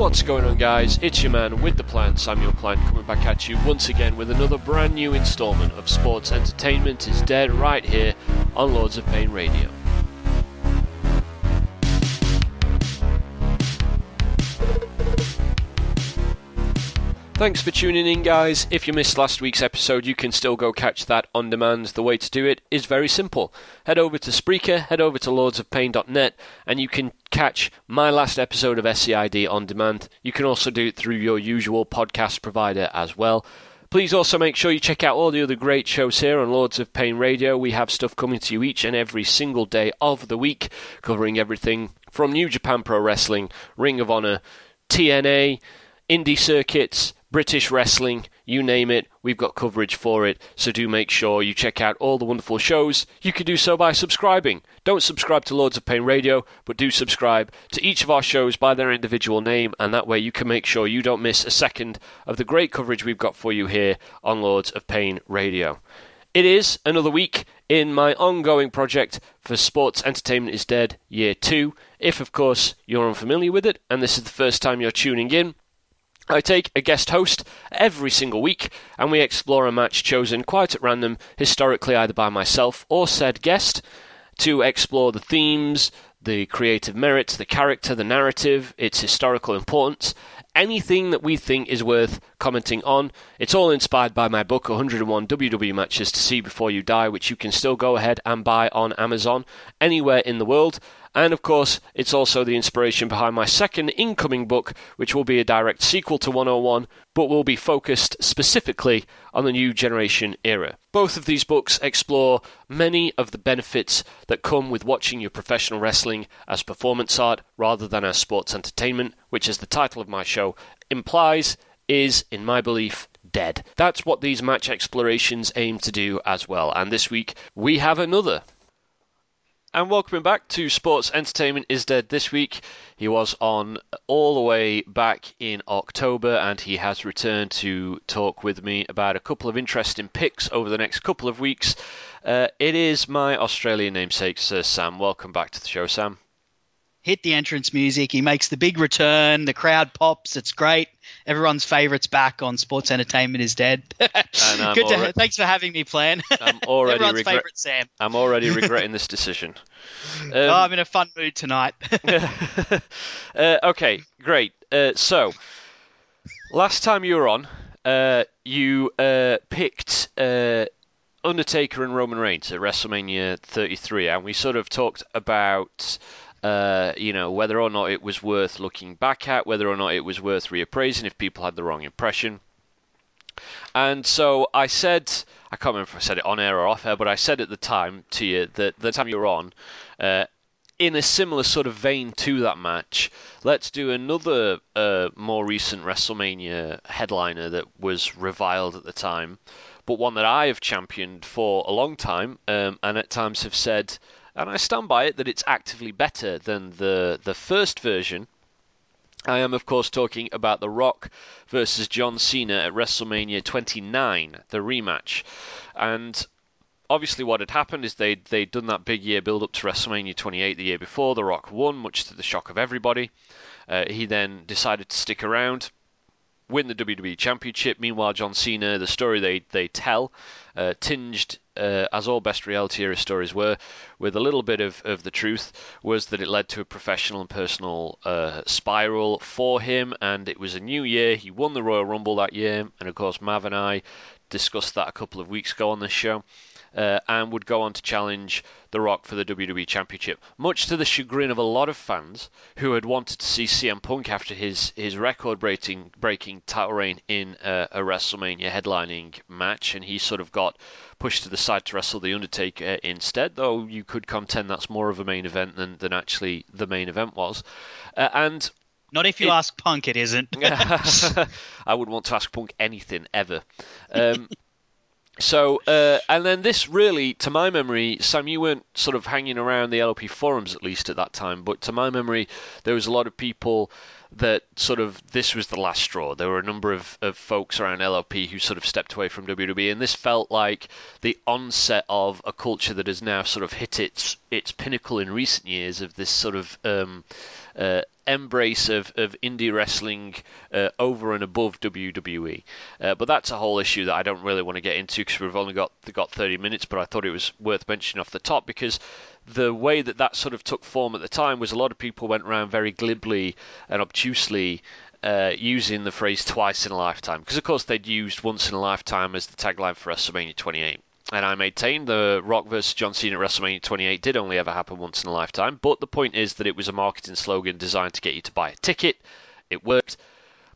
What's going on, guys? It's your man with the plan, Samuel Klein, coming back at you once again with another brand new installment of Sports Entertainment is Dead right here on Lords of Pain Radio. Thanks for tuning in, guys. If you missed last week's episode, you can still go catch that on demand. The way to do it is very simple. Head over to Spreaker, head over to lordsofpain.net, and you can catch my last episode of SCID on demand. You can also do it through your usual podcast provider as well. Please also make sure you check out all the other great shows here on Lords of Pain Radio. We have stuff coming to you each and every single day of the week, covering everything from New Japan Pro Wrestling, Ring of Honor, TNA, indie circuits, British wrestling, you name it, we've got coverage for it. So do make sure you check out all the wonderful shows. You can do so by subscribing. Don't subscribe to Lords of Pain Radio, but do subscribe to each of our shows by their individual name, and that way you can make sure you don't miss a second of the great coverage we've got for you here on Lords of Pain Radio. It is another week in my ongoing project for Sports Entertainment is Dead Year 2. If, of course, you're unfamiliar with it and this is the first time you're tuning in, I take a guest host every single week and we explore a match chosen quite at random, historically either by myself or said guest, to explore the themes, the creative merits, the character, the narrative, its historical importance, anything that we think is worth commenting on. It's all inspired by my book, 101 WWE Matches to See Before You Die, which you can still go ahead and buy on Amazon anywhere in the world. And of course, it's also the inspiration behind my second incoming book, which will be a direct sequel to 101, but will be focused specifically on the new generation era. Both of these books explore many of the benefits that come with watching your professional wrestling as performance art rather than as sports entertainment, which, as the title of my show implies, is, in my belief, dead. That's what these match explorations aim to do as well. And this week, we have another and welcome back to Sports Entertainment is Dead this week. He was on all the way back in October and he has returned to talk with me about a couple of interesting picks over the next couple of weeks. Uh, it is my Australian namesake, Sir Sam. Welcome back to the show, Sam. Hit the entrance music. He makes the big return. The crowd pops. It's great. Everyone's favourites back on Sports Entertainment is dead. Good to, thanks for having me, Plan. I'm already Everyone's regret- favourite Sam. I'm already regretting this decision. Um, oh, I'm in a fun mood tonight. uh, okay, great. Uh, so, last time you were on, uh, you uh, picked uh, Undertaker and Roman Reigns at WrestleMania 33, and we sort of talked about. Uh, you know whether or not it was worth looking back at, whether or not it was worth reappraising if people had the wrong impression. And so I said, I can't remember if I said it on air or off air, but I said at the time to you that the time you were on, uh, in a similar sort of vein to that match, let's do another uh, more recent WrestleMania headliner that was reviled at the time, but one that I have championed for a long time, um, and at times have said, and I stand by it, that it's actively better than the the first version. I am, of course, talking about The Rock versus John Cena at WrestleMania 29, the rematch. And obviously, what had happened is they'd, they'd done that big year build up to WrestleMania 28 the year before. The Rock won, much to the shock of everybody. Uh, he then decided to stick around, win the WWE Championship. Meanwhile, John Cena, the story they, they tell, uh, tinged, uh, as all best reality era stories were, with a little bit of, of the truth, was that it led to a professional and personal uh, spiral for him. And it was a new year. He won the Royal Rumble that year. And of course, Mav and I discussed that a couple of weeks ago on this show. Uh, and would go on to challenge The Rock for the WWE Championship, much to the chagrin of a lot of fans who had wanted to see CM Punk after his, his record breaking breaking title reign in uh, a WrestleMania headlining match, and he sort of got pushed to the side to wrestle The Undertaker instead, though you could contend that's more of a main event than, than actually the main event was. Uh, and Not if you It- ask Punk, it isn't. I wouldn't want to ask Punk anything ever. Um, so, uh, and then this really, to my memory, Sam, you weren't sort of hanging around the LP forums at least at that time, but to my memory, there was a lot of people that sort of this was the last straw. There were a number of, of folks around LLP who sort of stepped away from WWE, and this felt like the onset of a culture that has now sort of hit its its pinnacle in recent years of this sort of um, uh, embrace of, of indie wrestling uh, over and above WWE. Uh, but that's a whole issue that I don't really want to get into because we've only got got 30 minutes. But I thought it was worth mentioning off the top because the way that that sort of took form at the time was a lot of people went around very glibly and obtusely uh, using the phrase twice in a lifetime because of course they'd used once in a lifetime as the tagline for WrestleMania 28 and I maintain the Rock versus John Cena at WrestleMania 28 did only ever happen once in a lifetime, but the point is that it was a marketing slogan designed to get you to buy a ticket. It worked.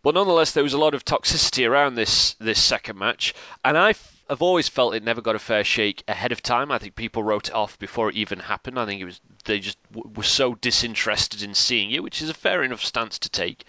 But nonetheless, there was a lot of toxicity around this this second match, and I have always felt it never got a fair shake ahead of time. I think people wrote it off before it even happened. I think it was they just w- were so disinterested in seeing it, which is a fair enough stance to take,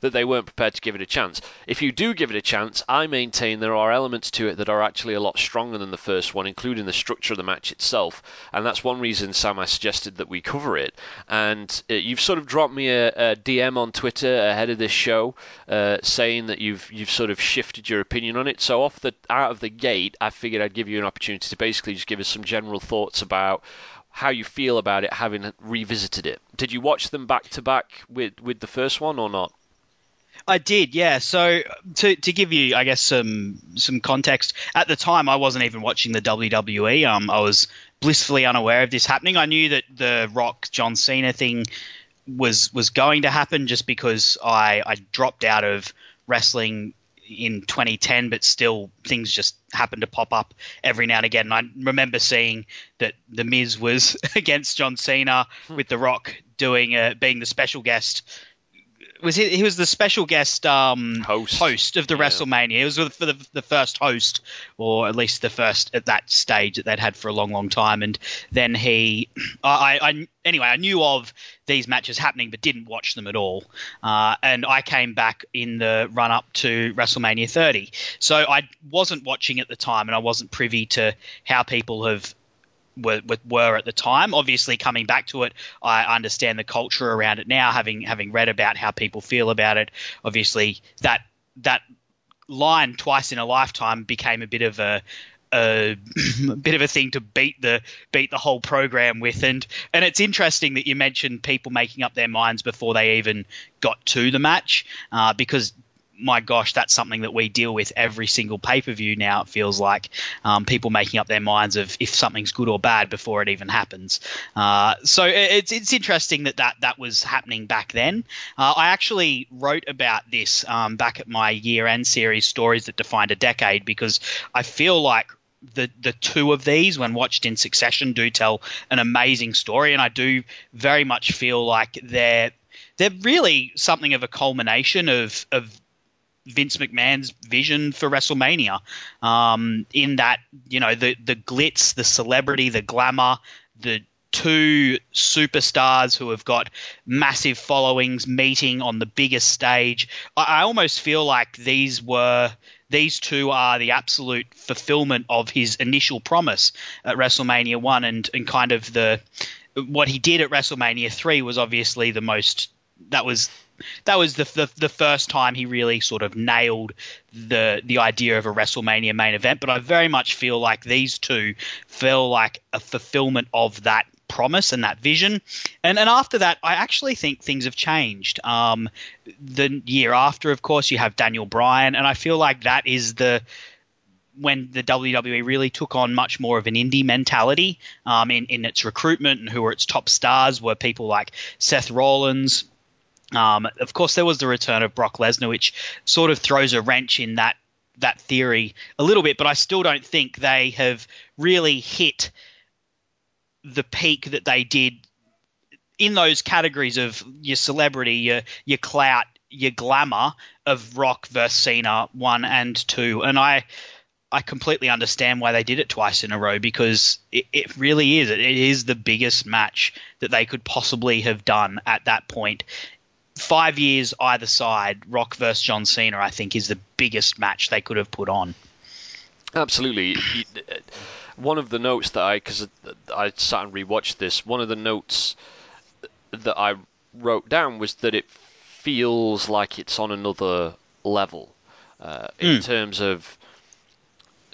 that they weren't prepared to give it a chance. If you do give it a chance, I maintain there are elements to it that are actually a lot stronger than the first one, including the structure of the match itself. And that's one reason, Sam, I suggested that we cover it. And uh, you've sort of dropped me a, a, DM on Twitter ahead of this show, uh, saying that you've you've sort of shifted your opinion on it. So off the out of the gate, I figured I'd give you an opportunity to basically just give us some general thoughts about how you feel about it having revisited it. Did you watch them back to back with with the first one or not? I did, yeah. So to to give you, I guess some some context, at the time I wasn't even watching the WWE. Um, I was blissfully unaware of this happening. I knew that the Rock John Cena thing was was going to happen just because I I dropped out of wrestling in 2010, but still things just happen to pop up every now and again. And I remember seeing that The Miz was against John Cena hmm. with The Rock doing uh, being the special guest was he, he was the special guest um, host. host of the yeah. WrestleMania. He was for the, the first host, or at least the first at that stage that they'd had for a long, long time. And then he, I, I anyway, I knew of these matches happening, but didn't watch them at all. Uh, and I came back in the run up to WrestleMania 30, so I wasn't watching at the time, and I wasn't privy to how people have were, were at the time. Obviously, coming back to it, I understand the culture around it now, having having read about how people feel about it. Obviously, that that line twice in a lifetime became a bit of a a, bit of a thing to beat the beat the whole program with and and it's interesting that you mentioned people making up their minds before they even got to the match uh, because my gosh, that's something that we deal with every single pay per view now. It feels like um, people making up their minds of if something's good or bad before it even happens. Uh, so it's it's interesting that that, that was happening back then. Uh, I actually wrote about this um, back at my year end series, Stories That Defined a Decade, because I feel like the the two of these, when watched in succession, do tell an amazing story, and I do very much feel like they're they're really something of a culmination of of Vince McMahon's vision for WrestleMania. Um, in that, you know, the the glitz, the celebrity, the glamour, the two superstars who have got massive followings meeting on the biggest stage. I, I almost feel like these were these two are the absolute fulfillment of his initial promise at WrestleMania one and, and kind of the what he did at WrestleMania three was obviously the most that was that was the, the, the first time he really sort of nailed the the idea of a WrestleMania main event. But I very much feel like these two feel like a fulfillment of that promise and that vision. And and after that, I actually think things have changed. Um, the year after, of course, you have Daniel Bryan, and I feel like that is the when the WWE really took on much more of an indie mentality um, in, in its recruitment and who were its top stars were people like Seth Rollins, um, of course, there was the return of Brock Lesnar, which sort of throws a wrench in that that theory a little bit, but I still don't think they have really hit the peak that they did in those categories of your celebrity, your your clout, your glamour of Rock versus Cena one and two, and I. I completely understand why they did it twice in a row because it, it really is. It is the biggest match that they could possibly have done at that point five years either side, Rock versus John Cena, I think, is the biggest match they could have put on. Absolutely. One of the notes that I, because I sat and rewatched this, one of the notes that I wrote down was that it feels like it's on another level uh, in mm. terms of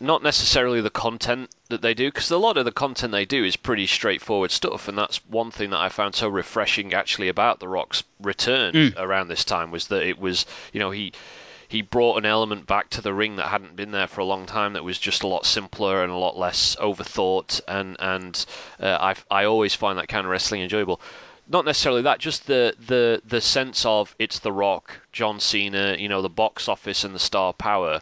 not necessarily the content that they do, because a lot of the content they do is pretty straightforward stuff, and that's one thing that I found so refreshing actually about The Rock's return Mm. around this time was that it was, you know, he he brought an element back to the ring that hadn't been there for a long time that was just a lot simpler and a lot less overthought and and uh, I I always find that kind of wrestling enjoyable not necessarily that just the the the sense of it's the rock John Cena you know the box office and the star power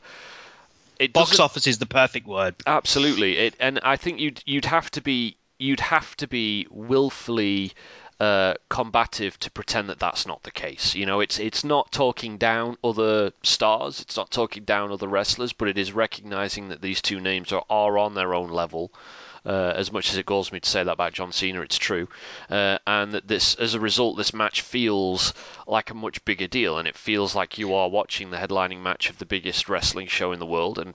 it Box office is the perfect word. Absolutely, it, and I think you'd you'd have to be you'd have to be willfully uh, combative to pretend that that's not the case. You know, it's it's not talking down other stars, it's not talking down other wrestlers, but it is recognizing that these two names are are on their own level. Uh, as much as it galls me to say that about John Cena, it's true, uh, and that this, as a result, this match feels like a much bigger deal, and it feels like you are watching the headlining match of the biggest wrestling show in the world, and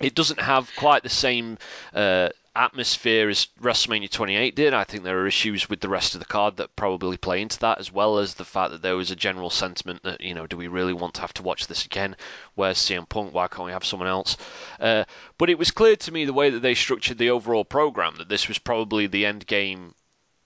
it doesn't have quite the same uh, atmosphere as WrestleMania 28 did. I think there are issues with the rest of the card that probably play into that, as well as the fact that there was a general sentiment that, you know, do we really want to have to watch this again? Where's CM Punk? Why can't we have someone else? Uh, but it was clear to me the way that they structured the overall program that this was probably the end game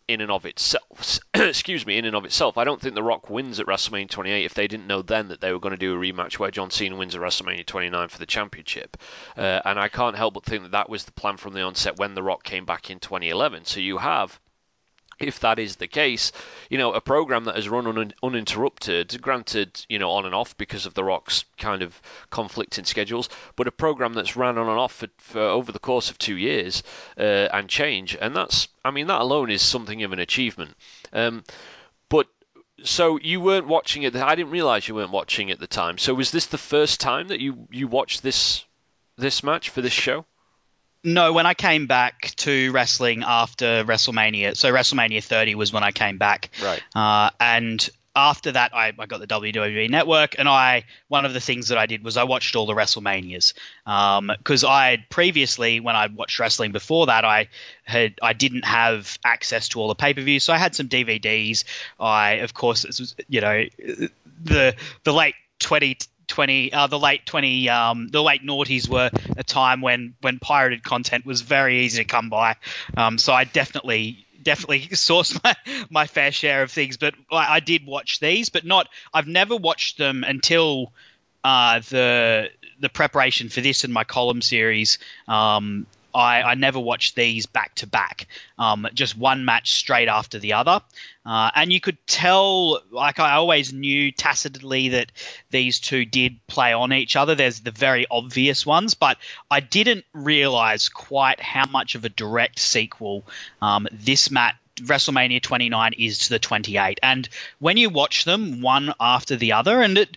in and of itself. Excuse me, in and of itself. I don't think The Rock wins at WrestleMania 28 if they didn't know then that they were going to do a rematch where John Cena wins at WrestleMania 29 for the championship. Uh, and I can't help but think that that was the plan from the onset when The Rock came back in 2011. So you have. If that is the case, you know, a program that has run un- uninterrupted, granted, you know, on and off because of The Rock's kind of conflicting schedules, but a program that's ran on and off for, for over the course of two years uh, and change, and that's, I mean, that alone is something of an achievement. Um, but so you weren't watching it. I didn't realize you weren't watching at the time. So was this the first time that you you watched this this match for this show? No, when I came back to wrestling after WrestleMania, so WrestleMania 30 was when I came back. Right. Uh, and after that, I, I got the WWE Network, and I one of the things that I did was I watched all the WrestleManias because I had previously, when I watched wrestling before that, I had I didn't have access to all the pay per views, so I had some DVDs. I, of course, this was you know the the late 20 20 uh, the late 20 um, the late noughties were a time when when pirated content was very easy to come by. Um, so i definitely definitely sourced my, my fair share of things but I, I did watch these but not i've never watched them until uh, the the preparation for this and my column series. Um, I, I never watched these back to back, um, just one match straight after the other. Uh, and you could tell, like I always knew tacitly that these two did play on each other. There's the very obvious ones, but I didn't realize quite how much of a direct sequel um, this match. WrestleMania 29 is to the 28, and when you watch them one after the other, and it,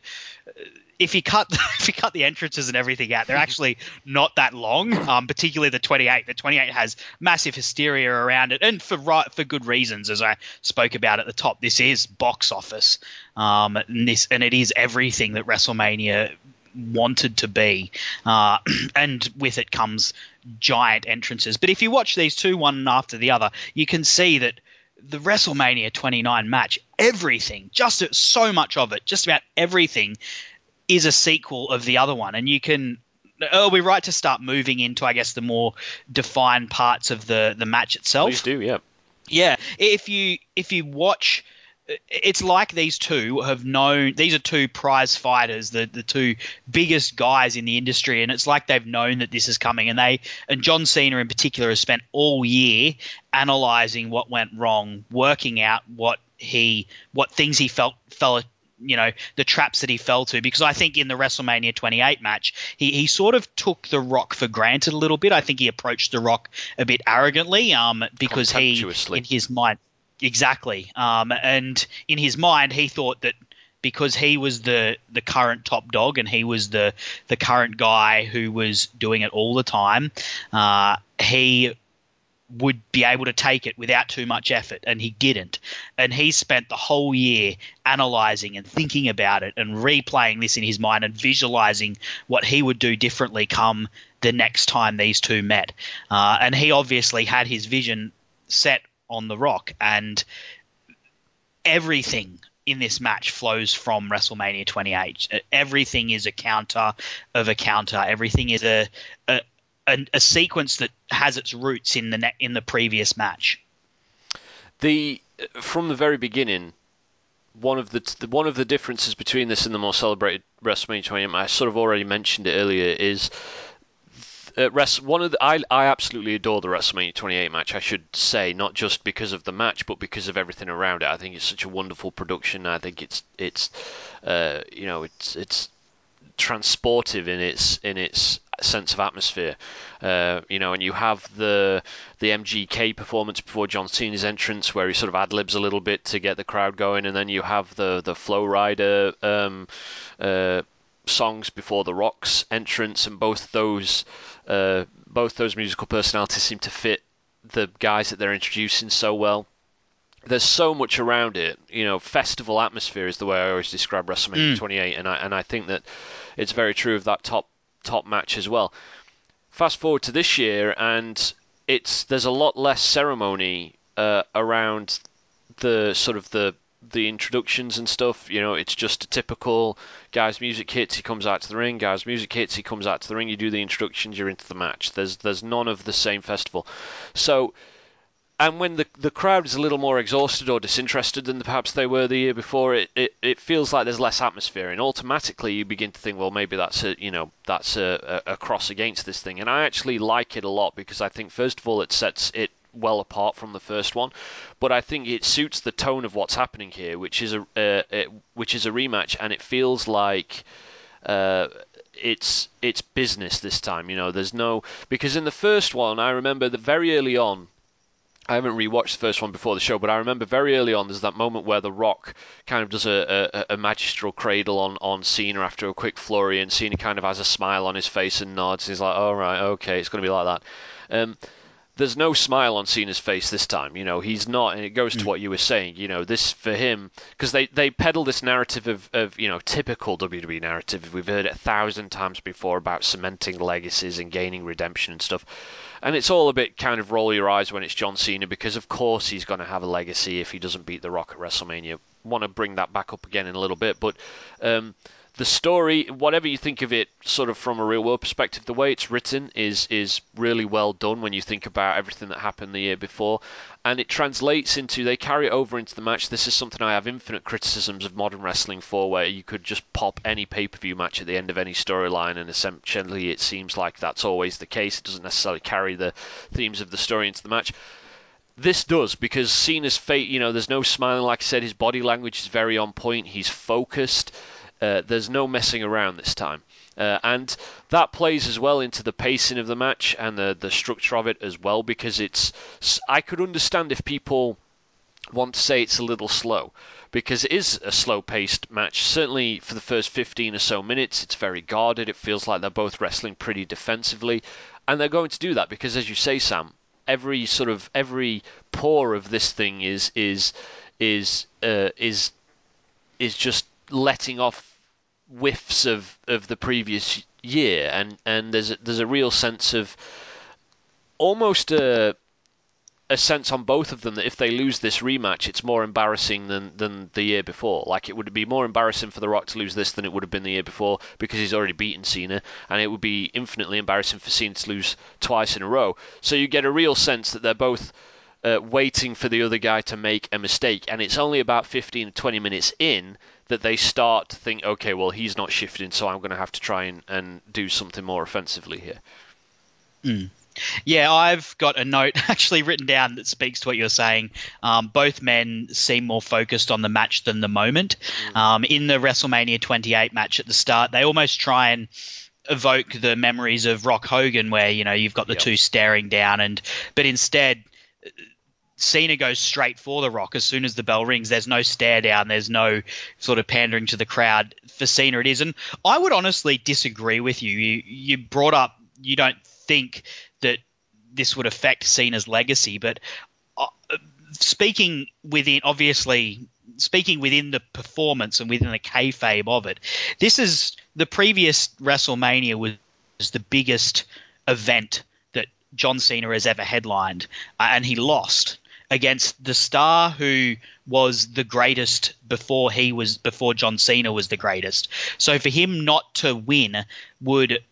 if you cut if you cut the entrances and everything out, they're actually not that long. Um, particularly the 28. The 28 has massive hysteria around it, and for right for good reasons, as I spoke about at the top. This is box office, um, and this and it is everything that WrestleMania wanted to be, uh, and with it comes giant entrances. But if you watch these two one after the other, you can see that the WrestleMania 29 match, everything, just so much of it, just about everything is a sequel of the other one, and you can. Are we right to start moving into, I guess, the more defined parts of the the match itself? Please do, yeah. Yeah, if you if you watch, it's like these two have known. These are two prize fighters, the the two biggest guys in the industry, and it's like they've known that this is coming. And they and John Cena in particular has spent all year analyzing what went wrong, working out what he what things he felt fell you know the traps that he fell to because I think in the WrestleMania 28 match he, he sort of took the Rock for granted a little bit. I think he approached the Rock a bit arrogantly um, because he in his mind exactly um, and in his mind he thought that because he was the the current top dog and he was the the current guy who was doing it all the time uh, he would be able to take it without too much effort, and he didn't. And he spent the whole year analyzing and thinking about it and replaying this in his mind and visualizing what he would do differently come the next time these two met. Uh, and he obviously had his vision set on The Rock, and everything in this match flows from WrestleMania 28. Everything is a counter of a counter. Everything is a, a a, a sequence that has its roots in the ne- in the previous match. The from the very beginning, one of the, one of the differences between this and the more celebrated WrestleMania 28, I sort of already mentioned it earlier, is uh, one of the, I, I absolutely adore the WrestleMania 28 match. I should say not just because of the match, but because of everything around it. I think it's such a wonderful production. I think it's it's uh, you know it's it's transportive in its in its sense of atmosphere. Uh, you know, and you have the the MGK performance before John Cena's entrance, where he sort of ad libs a little bit to get the crowd going, and then you have the the Flo Rida um, uh, songs before the Rock's entrance, and both those uh, both those musical personalities seem to fit the guys that they're introducing so well. There's so much around it, you know. Festival atmosphere is the way I always describe WrestleMania mm. 28, and I and I think that it's very true of that top top match as well. Fast forward to this year, and it's there's a lot less ceremony uh, around the sort of the the introductions and stuff. You know, it's just a typical guy's music hits, he comes out to the ring. Guy's music hits, he comes out to the ring. You do the introductions, you're into the match. There's there's none of the same festival. So and when the the crowd is a little more exhausted or disinterested than perhaps they were the year before, it, it, it feels like there's less atmosphere, and automatically you begin to think, well, maybe that's a you know that's a, a, cross against this thing. And I actually like it a lot because I think first of all it sets it well apart from the first one, but I think it suits the tone of what's happening here, which is a uh, which is a rematch, and it feels like. Uh, it's it's business this time. You know, there's no because in the first one, I remember that very early on, I haven't rewatched the first one before the show, but I remember very early on there's that moment where The Rock kind of does a, a, a magistral cradle on, on Cena after a quick flurry, and Cena kind of has a smile on his face and nods. He's like, "All right, okay, it's going to be like that." Um, there's no smile on Cena's face this time. You know, he's not, and it goes to mm. what you were saying. You know, this for him because they they peddle this narrative of, of you know typical WWE narrative. We've heard it a thousand times before about cementing legacies and gaining redemption and stuff. And it's all a bit kind of roll your eyes when it's John Cena because, of course, he's going to have a legacy if he doesn't beat The Rock at WrestleMania. Want to bring that back up again in a little bit, but um, the story, whatever you think of it, sort of from a real world perspective, the way it's written is is really well done when you think about everything that happened the year before, and it translates into they carry it over into the match. This is something I have infinite criticisms of modern wrestling for, where you could just pop any pay per view match at the end of any storyline, and essentially it seems like that's always the case. It doesn't necessarily carry the themes of the story into the match this does because Cena's fate, you know, there's no smiling. Like I said, his body language is very on point. He's focused. Uh, there's no messing around this time. Uh, and that plays as well into the pacing of the match and the, the structure of it as well because it's. I could understand if people want to say it's a little slow because it is a slow paced match. Certainly for the first 15 or so minutes, it's very guarded. It feels like they're both wrestling pretty defensively. And they're going to do that because, as you say, Sam, every sort of every pore of this thing is is is uh, is is just letting off whiffs of, of the previous year, and, and there's a, there's a real sense of almost a a sense on both of them that if they lose this rematch, it's more embarrassing than, than the year before. Like it would be more embarrassing for The Rock to lose this than it would have been the year before because he's already beaten Cena, and it would be infinitely embarrassing for Cena to lose twice in a row. So you get a real sense that they're both uh, waiting for the other guy to make a mistake, and it's only about 15 or 20 minutes in that they start to think, okay, well, he's not shifting, so I'm going to have to try and, and do something more offensively here. Mm. Yeah, I've got a note actually written down that speaks to what you're saying. Um, both men seem more focused on the match than the moment. Mm. Um, in the WrestleMania 28 match at the start, they almost try and evoke the memories of Rock Hogan, where you know you've got the yep. two staring down, and but instead Cena goes straight for the Rock as soon as the bell rings. There's no stare down. There's no sort of pandering to the crowd. For Cena, it is. And I would honestly disagree with you. You, you brought up you don't think that this would affect Cena's legacy, but uh, speaking within, obviously, speaking within the performance and within the kayfabe of it, this is the previous WrestleMania was the biggest event that John Cena has ever headlined, uh, and he lost against the star who was the greatest before he was before John Cena was the greatest. So for him not to win would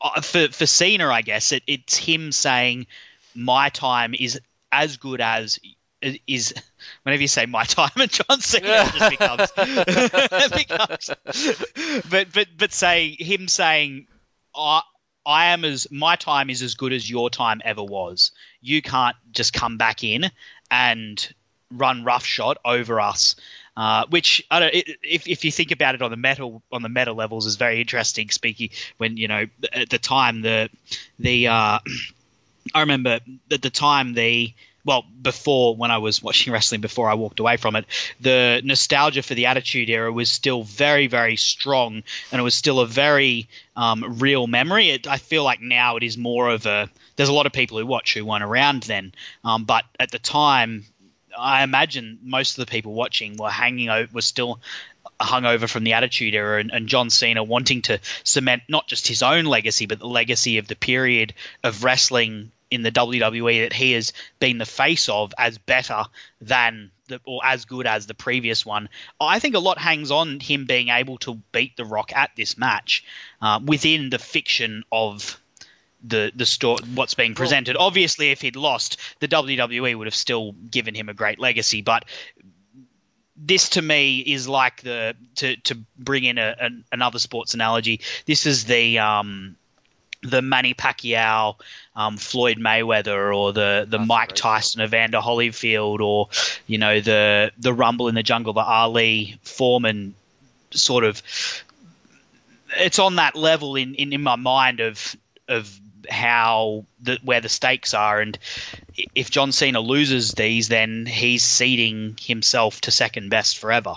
uh, for for Cena, I guess it, it's him saying my time is as good as is whenever you say my time and John Cena it just becomes, becomes but but but say him saying I I am as my time is as good as your time ever was. You can't just come back in and run roughshod over us. Uh, which I don't, if if you think about it on the metal on the meta levels is very interesting. Speaking when you know at the time the the uh, I remember at the time the well before when I was watching wrestling before I walked away from it, the nostalgia for the Attitude Era was still very very strong, and it was still a very um, real memory. It, I feel like now it is more of a. There's a lot of people who watch who weren't around then, um, but at the time, I imagine most of the people watching were hanging over, were still hung over from the Attitude Era, and, and, John Cena wanting to cement not just his own legacy, but the legacy of the period of wrestling in the WWE that he has been the face of as better than the, or as good as the previous one. I think a lot hangs on him being able to beat The Rock at this match uh, within the fiction of the the store what's being presented. Obviously, if he'd lost, the WWE would have still given him a great legacy, but this to me is like the to to bring in a, a, another sports analogy. This is the um, the Manny Pacquiao, um, Floyd Mayweather, or the the That's Mike Tyson, Evander Holyfield, or you know the the Rumble in the Jungle, the Ali Foreman sort of. It's on that level in, in, in my mind of of how the where the stakes are, and if John Cena loses these, then he's ceding himself to second best forever.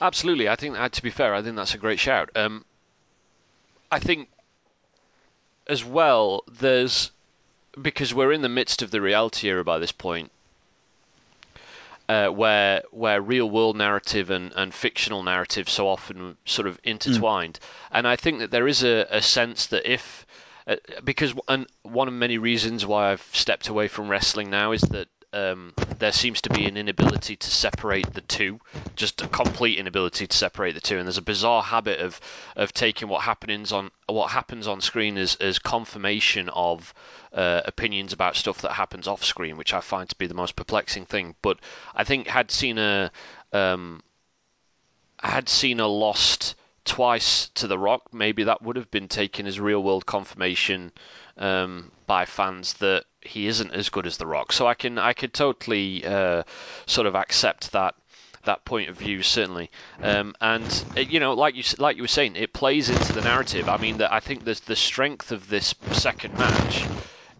Absolutely, I think that, to be fair, I think that's a great shout. Um, I think as well, there's because we're in the midst of the reality era by this point, uh, where where real world narrative and, and fictional narrative so often sort of intertwined, mm. and I think that there is a, a sense that if uh, because and one of many reasons why I've stepped away from wrestling now is that um, there seems to be an inability to separate the two, just a complete inability to separate the two. And there's a bizarre habit of of taking what happens on what happens on screen as, as confirmation of uh, opinions about stuff that happens off screen, which I find to be the most perplexing thing. But I think had Cena um, had Cena lost twice to The Rock, maybe that would have been taken as real world confirmation um, by fans that he isn't as good as The Rock. So I can I could totally uh, sort of accept that that point of view certainly. Um, and uh, you know, like you like you were saying, it plays into the narrative. I mean, that I think the the strength of this second match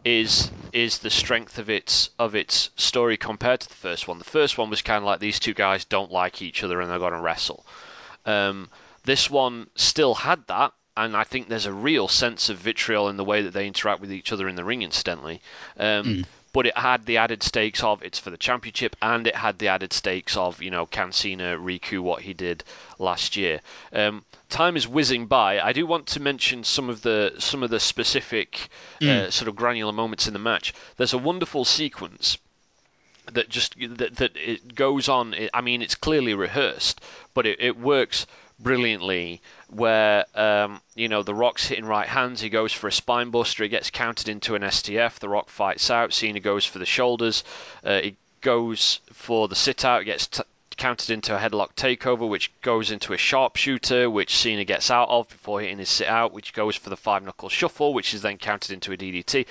is is the strength of its of its story compared to the first one. The first one was kind of like these two guys don't like each other and they're going to wrestle. Um, this one still had that, and I think there's a real sense of vitriol in the way that they interact with each other in the ring, incidentally. Um, mm. But it had the added stakes of it's for the championship, and it had the added stakes of you know can Cena recoup what he did last year. Um, time is whizzing by. I do want to mention some of the some of the specific mm. uh, sort of granular moments in the match. There's a wonderful sequence that just that, that it goes on. I mean, it's clearly rehearsed, but it, it works brilliantly where um, you know the Rock's hitting right hands, he goes for a spine buster, he gets counted into an STF. The Rock fights out, Cena goes for the shoulders, uh, he goes for the sit out, gets t- counted into a headlock takeover, which goes into a sharpshooter, which Cena gets out of before hitting his sit out, which goes for the five knuckle shuffle, which is then counted into a DDT.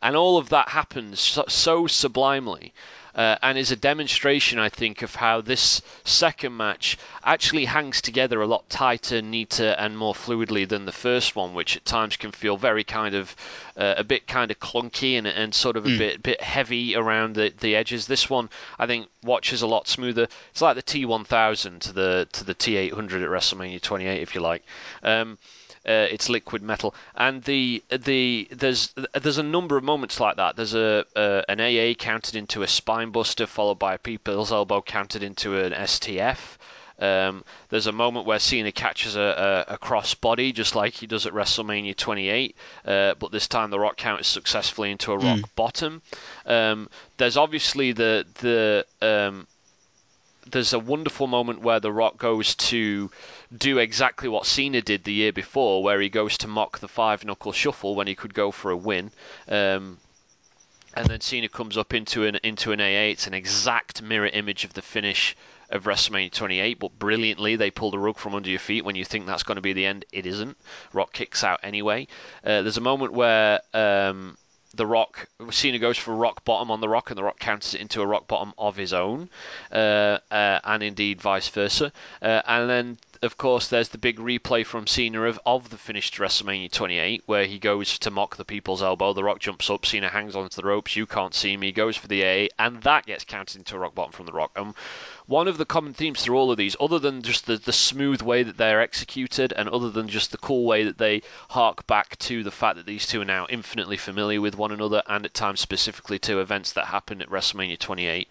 And all of that happens so, so sublimely uh, and is a demonstration, I think, of how this second match actually hangs together a lot tighter, neater, and more fluidly than the first one, which at times can feel very kind of uh, a bit kind of clunky and, and sort of a mm. bit bit heavy around the, the edges. This one, I think, watches a lot smoother. It's like the T1000 to the to the T800 at WrestleMania 28, if you like. Um, uh, it's liquid metal, and the the there's there's a number of moments like that. There's a, a an AA counted into a spine buster, followed by a people's elbow counted into an STF. Um, there's a moment where Cena catches a, a, a cross body, just like he does at WrestleMania 28, uh, but this time the Rock counters successfully into a Rock mm. bottom. Um, there's obviously the the um, there's a wonderful moment where The Rock goes to do exactly what Cena did the year before, where he goes to mock the five knuckle shuffle when he could go for a win. Um, and then Cena comes up into an into an AA. It's an exact mirror image of the finish of WrestleMania 28, but brilliantly they pull the rug from under your feet when you think that's going to be the end. It isn't. Rock kicks out anyway. Uh, there's a moment where um, the Rock, Cena goes for a rock bottom on the Rock, and the Rock counters it into a rock bottom of his own, uh, uh, and indeed vice versa. Uh, and then of course, there's the big replay from Cena of, of the finished WrestleMania 28, where he goes to mock the people's elbow. The Rock jumps up, Cena hangs onto the ropes. You can't see me. Goes for the A, and that gets counted into a rock bottom from the Rock. And one of the common themes through all of these, other than just the, the smooth way that they're executed, and other than just the cool way that they hark back to the fact that these two are now infinitely familiar with one another, and at times specifically to events that happened at WrestleMania 28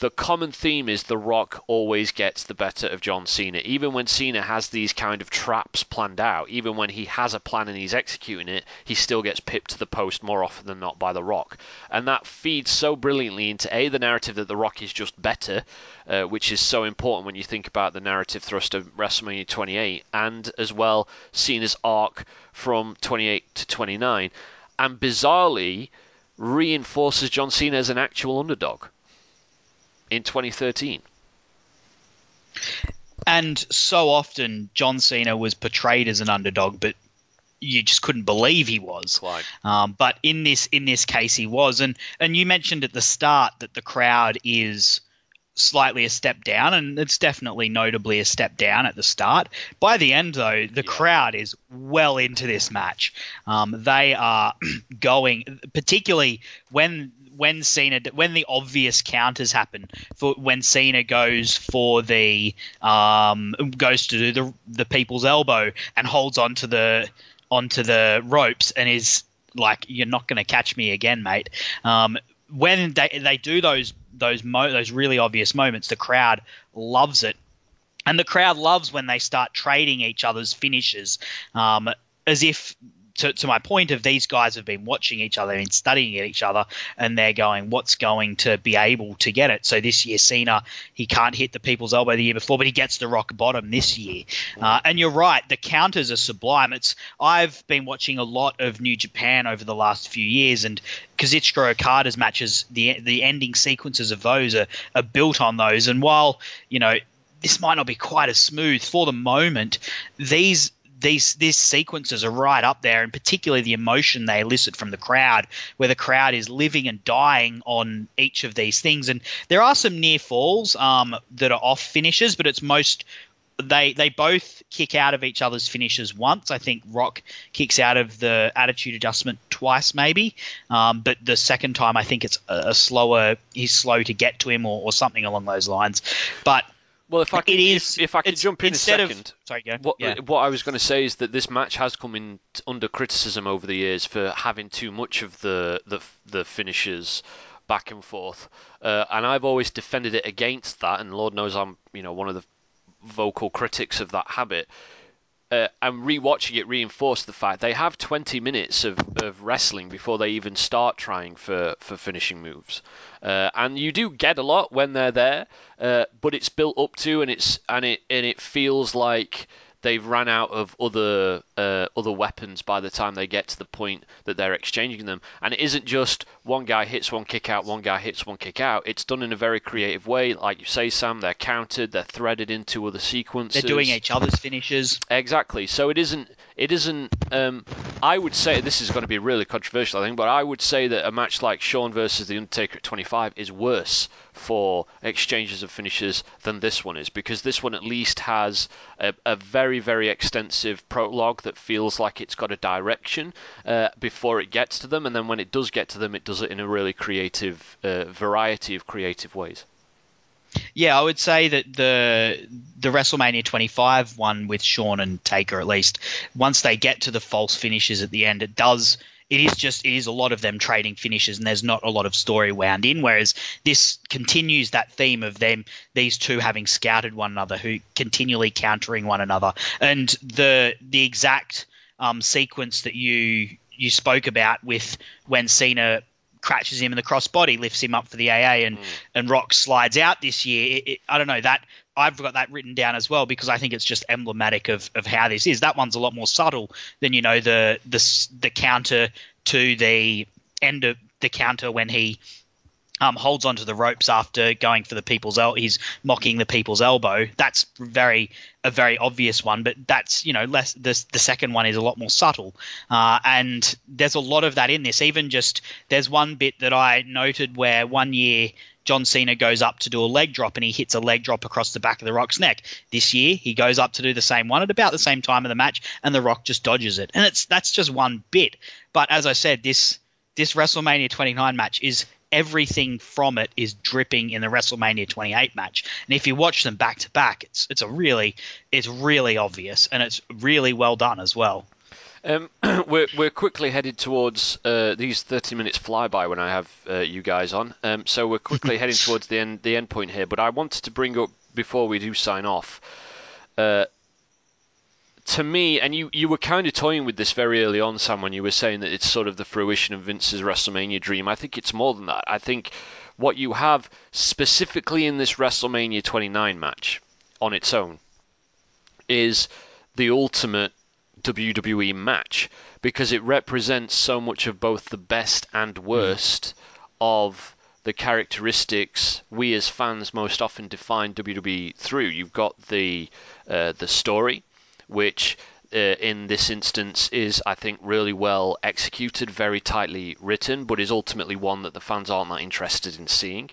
the common theme is The Rock always gets the better of John Cena. Even when Cena has these kind of traps planned out, even when he has a plan and he's executing it, he still gets pipped to the post more often than not by The Rock. And that feeds so brilliantly into A, the narrative that The Rock is just better, uh, which is so important when you think about the narrative thrust of WrestleMania 28, and as well Cena's arc from 28 to 29. And bizarrely, reinforces John Cena as an actual underdog in 2013. And so often John Cena was portrayed as an underdog, but you just couldn't believe he was. Um, but in this in this case, he was. And and you mentioned at the start that the crowd is slightly a step down, and it's definitely notably a step down at the start. By the end, though, the yeah. crowd is well into this match. Um, they are going, particularly when when Cena when the obvious counters happen for when Cena goes for the um, goes to do the the people's elbow and holds onto the onto the ropes and is like you're not going to catch me again, mate. Um, when they they do those those mo- those really obvious moments, the crowd loves it, and the crowd loves when they start trading each other's finishes, um, as if to, to my point of these guys have been watching each other and studying at each other, and they're going, what's going to be able to get it? So this year, Cena, he can't hit the people's elbow the year before, but he gets the rock bottom this year. Uh, and you're right, the counters are sublime. It's I've been watching a lot of New Japan over the last few years, and Kazuchika Okada's matches, the the ending sequences of those are, are built on those. And while you know this might not be quite as smooth for the moment, these these these sequences are right up there, and particularly the emotion they elicit from the crowd, where the crowd is living and dying on each of these things. And there are some near falls um, that are off finishes, but it's most they they both kick out of each other's finishes once. I think Rock kicks out of the attitude adjustment twice, maybe. Um, but the second time, I think it's a, a, slower. He's slow to get to him, or, or something along those lines. But well, if I could, it is, if, if I could jump in a second, of, sorry, go. What, yeah. what I was going to say is that this match has come in under criticism over the years for having too much of the the, the finishes back and forth, uh, and I've always defended it against that. And Lord knows I'm you know one of the vocal critics of that habit uh, and rewatching it reinforced the fact they have 20 minutes of, of wrestling before they even start trying for, for finishing moves. Uh, and you do get a lot when they're there, uh, but it's built up to and it's and it and it feels like they've ran out of other uh, other weapons by the time they get to the point that they're exchanging them. And it isn't just one guy hits one kick out, one guy hits one kick out. It's done in a very creative way, like you say, Sam. They're countered, they're threaded into other sequences. They're doing each other's finishes. Exactly. So it isn't. It isn't. Um, I would say this is going to be really controversial, I think, but I would say that a match like Shawn versus the Undertaker at 25 is worse for exchanges of finishes than this one is because this one at least has a, a very very extensive prologue that feels like it's got a direction uh, before it gets to them and then when it does get to them it does it in a really creative uh, variety of creative ways. Yeah, I would say that the the WrestleMania 25 one with Shawn and Taker at least once they get to the false finishes at the end it does it is just it is a lot of them trading finishes and there's not a lot of story wound in whereas this continues that theme of them these two having scouted one another who continually countering one another and the the exact um, sequence that you you spoke about with when Cena crashes him in the crossbody, lifts him up for the AA, and mm. and Rock slides out this year. It, it, I don't know that I've got that written down as well because I think it's just emblematic of, of how this is. That one's a lot more subtle than you know the the the counter to the end of the counter when he um, holds onto the ropes after going for the people's el- he's mocking the people's elbow. That's very a very obvious one, but that's you know less. The, the second one is a lot more subtle, uh, and there's a lot of that in this. Even just there's one bit that I noted where one year John Cena goes up to do a leg drop and he hits a leg drop across the back of the Rock's neck. This year he goes up to do the same one at about the same time of the match, and the Rock just dodges it. And it's that's just one bit. But as I said, this this WrestleMania 29 match is everything from it is dripping in the WrestleMania 28 match. And if you watch them back to back, it's it's a really it's really obvious and it's really well done as well. Um, we're we're quickly headed towards uh, these 30 minutes flyby when I have uh, you guys on. Um, so we're quickly heading towards the end the end point here. But I wanted to bring up before we do sign off. Uh, to me, and you, you were kind of toying with this very early on, Sam, when you were saying that it's sort of the fruition of Vince's WrestleMania dream. I think it's more than that. I think what you have specifically in this WrestleMania 29 match on its own is the ultimate WWE match because it represents so much of both the best and worst mm. of the characteristics we as fans most often define WWE through. You've got the uh, the story, which uh, in this instance is, I think, really well executed, very tightly written, but is ultimately one that the fans aren't that interested in seeing.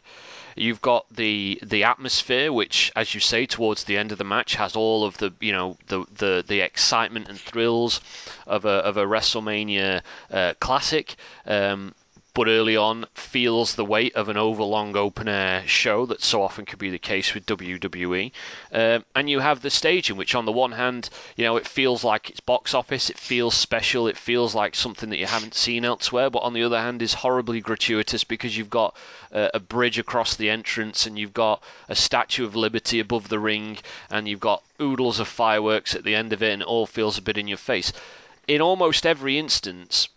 You've got the the atmosphere, which, as you say, towards the end of the match has all of the you know the the, the excitement and thrills of a of a WrestleMania uh, classic. Um, but early on feels the weight of an overlong open air show that so often could be the case with WWE. Um, and you have the staging, which on the one hand, you know, it feels like it's box office, it feels special, it feels like something that you haven't seen elsewhere, but on the other hand is horribly gratuitous because you've got uh, a bridge across the entrance and you've got a Statue of Liberty above the ring and you've got oodles of fireworks at the end of it and it all feels a bit in your face. In almost every instance,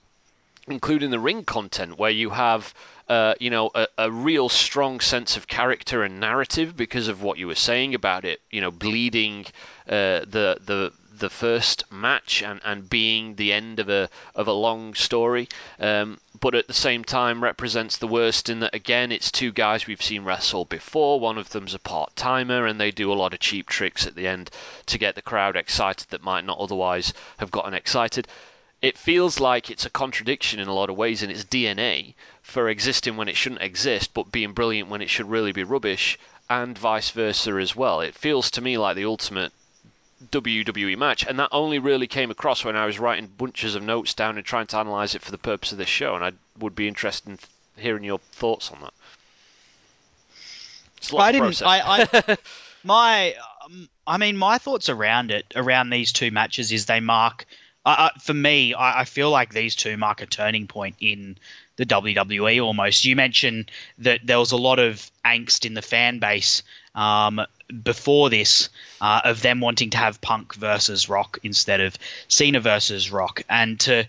including the ring content, where you have uh, you know a, a, real strong sense of character and narrative because of what you were saying about it, you know, bleeding uh, the the the first match and, and being the end of a of a long story, um, but at the same time represents the worst in that again it's two guys we've seen wrestle before. One of them's a part timer and they do a lot of cheap tricks at the end to get the crowd excited that might not otherwise have gotten excited it feels like it's a contradiction in a lot of ways in its DNA for existing when it shouldn't exist, but being brilliant when it should really be rubbish, and vice versa as well. It feels to me like the ultimate WWE match, and that only really came across when I was writing bunches of notes down and trying to analyze it for the purpose of this show, and I would be interested in hearing your thoughts on that. I didn't. I, I my, um, I mean, my thoughts around it, around these two matches, is they mark uh, for me, I, I, feel like these two mark a turning point in the WWE almost. You mentioned that there was a lot of angst in the fan base um, before this uh, of them wanting to have Punk versus Rock instead of Cena versus Rock. And to,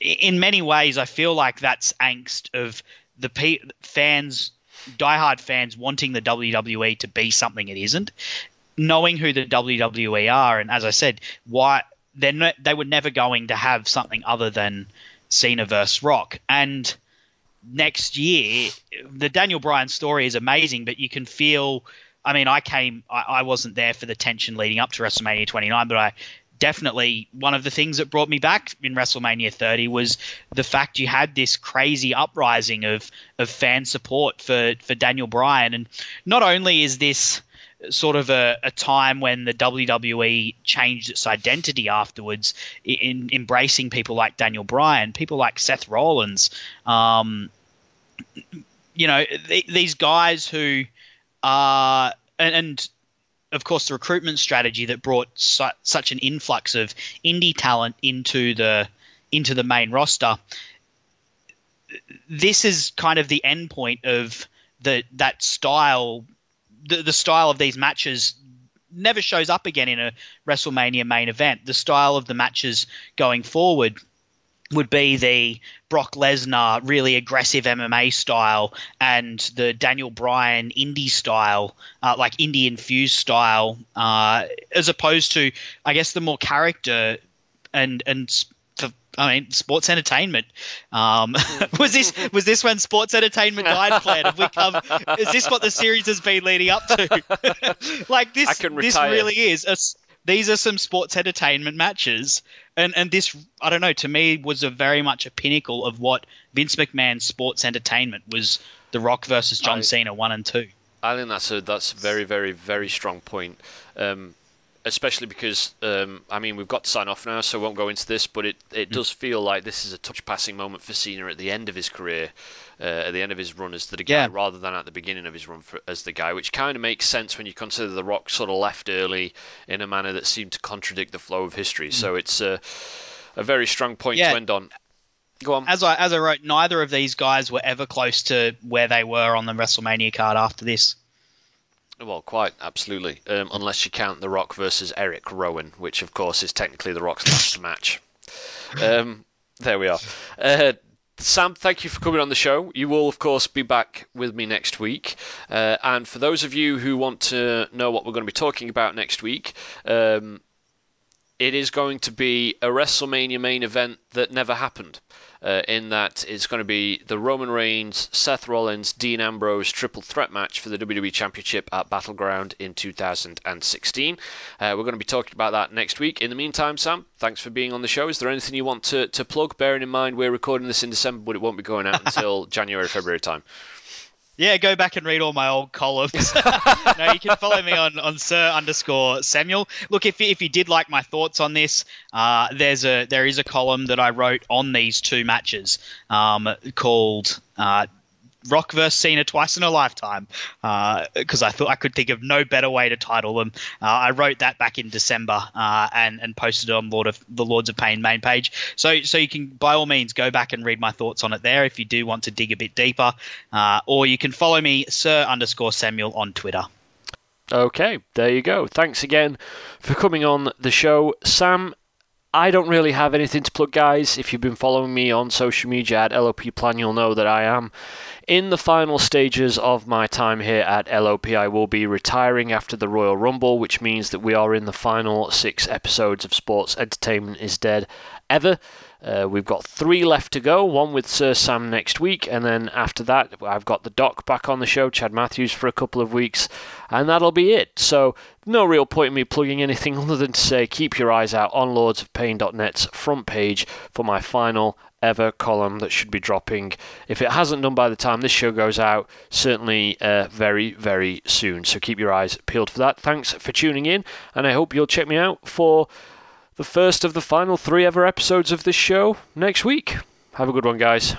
in many ways, I feel like that's angst of the P- fans, diehard fans wanting the WWE to be something it isn't knowing who the WWE are, and as I said, why they're ne- they were never going to have something other than Cena versus Rock. And next year, the Daniel Bryan story is amazing, but you can feel. I mean, I came, I, I wasn't there for the tension leading up to WrestleMania 29, but I definitely one of the things that brought me back in WrestleMania 30 was the fact you had this crazy uprising of of fan support for for Daniel Bryan and not only is this sort of a, a, time when the WWE changed its identity afterwards, in, embracing people like Daniel Bryan, people like Seth Rollins, um, you know, th- these guys who are, and, and, of course the recruitment strategy that brought su- such an influx of indie talent into the into the main roster. This is kind of the end point of the that style the, the style of these matches never shows up again in a WrestleMania main event. The style of the matches going forward would be the Brock Lesnar really aggressive MMA style and the Daniel Bryan indie style, uh, like indie infused style, uh, as opposed to, I guess, the more character and and I mean, sports entertainment. Um, was this was this when sports entertainment died plan? Have we come? Is this what the series has been leading up to? like this, this really is a these are some sports entertainment matches, and and this I don't know to me was a very much a pinnacle of what Vince McMahon's sports entertainment was. The Rock versus John I, Cena one and two. I think that's a that's a very very very strong point. Um, especially because um, I mean we've got to sign off now, so I won't go into this, but it, it mm. does feel like this is a touch passing moment for Cena at the end of his career, uh, at the end of his run as the guy, yeah. rather than at the beginning of his run for, as the guy, which kind of makes sense when you consider The Rock sort of left early in a manner that seemed to contradict the flow of history. Mm. So it's a, a very strong point yeah. to end on. Go on. As I as I wrote, neither of these guys were ever close to where they were on the WrestleMania card after this. Well, quite absolutely. Um, unless you count The Rock versus Erick Rowan, which of course is technically The Rock's last match. Um, there we are. Uh, Sam, thank you for coming on the show. You will, of course, be back with me next week. Uh, and for those of you who want to know what we're going to be talking about next week, um, it is going to be a WrestleMania main event that never happened uh, in that it's going to be the Roman Reigns, Seth Rollins, Dean Ambrose triple threat match for the WWE Championship at Battleground in 2016. Uh, we're going to be talking about that next week. In the meantime, Sam, thanks for being on the show. Is there anything you want to, to plug, bearing in mind we're recording this in December, but it won't be going out until January, February time? Yeah, go back and read all my old columns. no, you can follow me on, on Sir underscore Samuel. Look, if if you did like my thoughts on this, uh, there's a there is a column that I wrote on these two matches um, called uh, Rock vs. Cena twice in a lifetime because uh, I thought I could think of no better way to title them. Uh, I wrote that back in December uh, and and posted it on Lord of the Lords of Pain main page. So so you can by all means go back and read my thoughts on it there if you do want to dig a bit deeper, uh, or you can follow me Sir underscore Samuel on Twitter. Okay, there you go. Thanks again for coming on the show, Sam. I don't really have anything to plug, guys. If you've been following me on social media at LOP Plan, you'll know that I am in the final stages of my time here at LOP, I will be retiring after the Royal Rumble, which means that we are in the final six episodes of Sports Entertainment is Dead ever. Uh, we've got three left to go, one with Sir Sam next week, and then after that, I've got the Doc back on the show, Chad Matthews, for a couple of weeks, and that'll be it. So, no real point in me plugging anything other than to say keep your eyes out on lordsofpain.net's front page for my final ever column that should be dropping. If it hasn't done by the time this show goes out, certainly uh, very, very soon. So keep your eyes peeled for that. Thanks for tuning in, and I hope you'll check me out for the first of the final three ever episodes of this show next week. Have a good one, guys.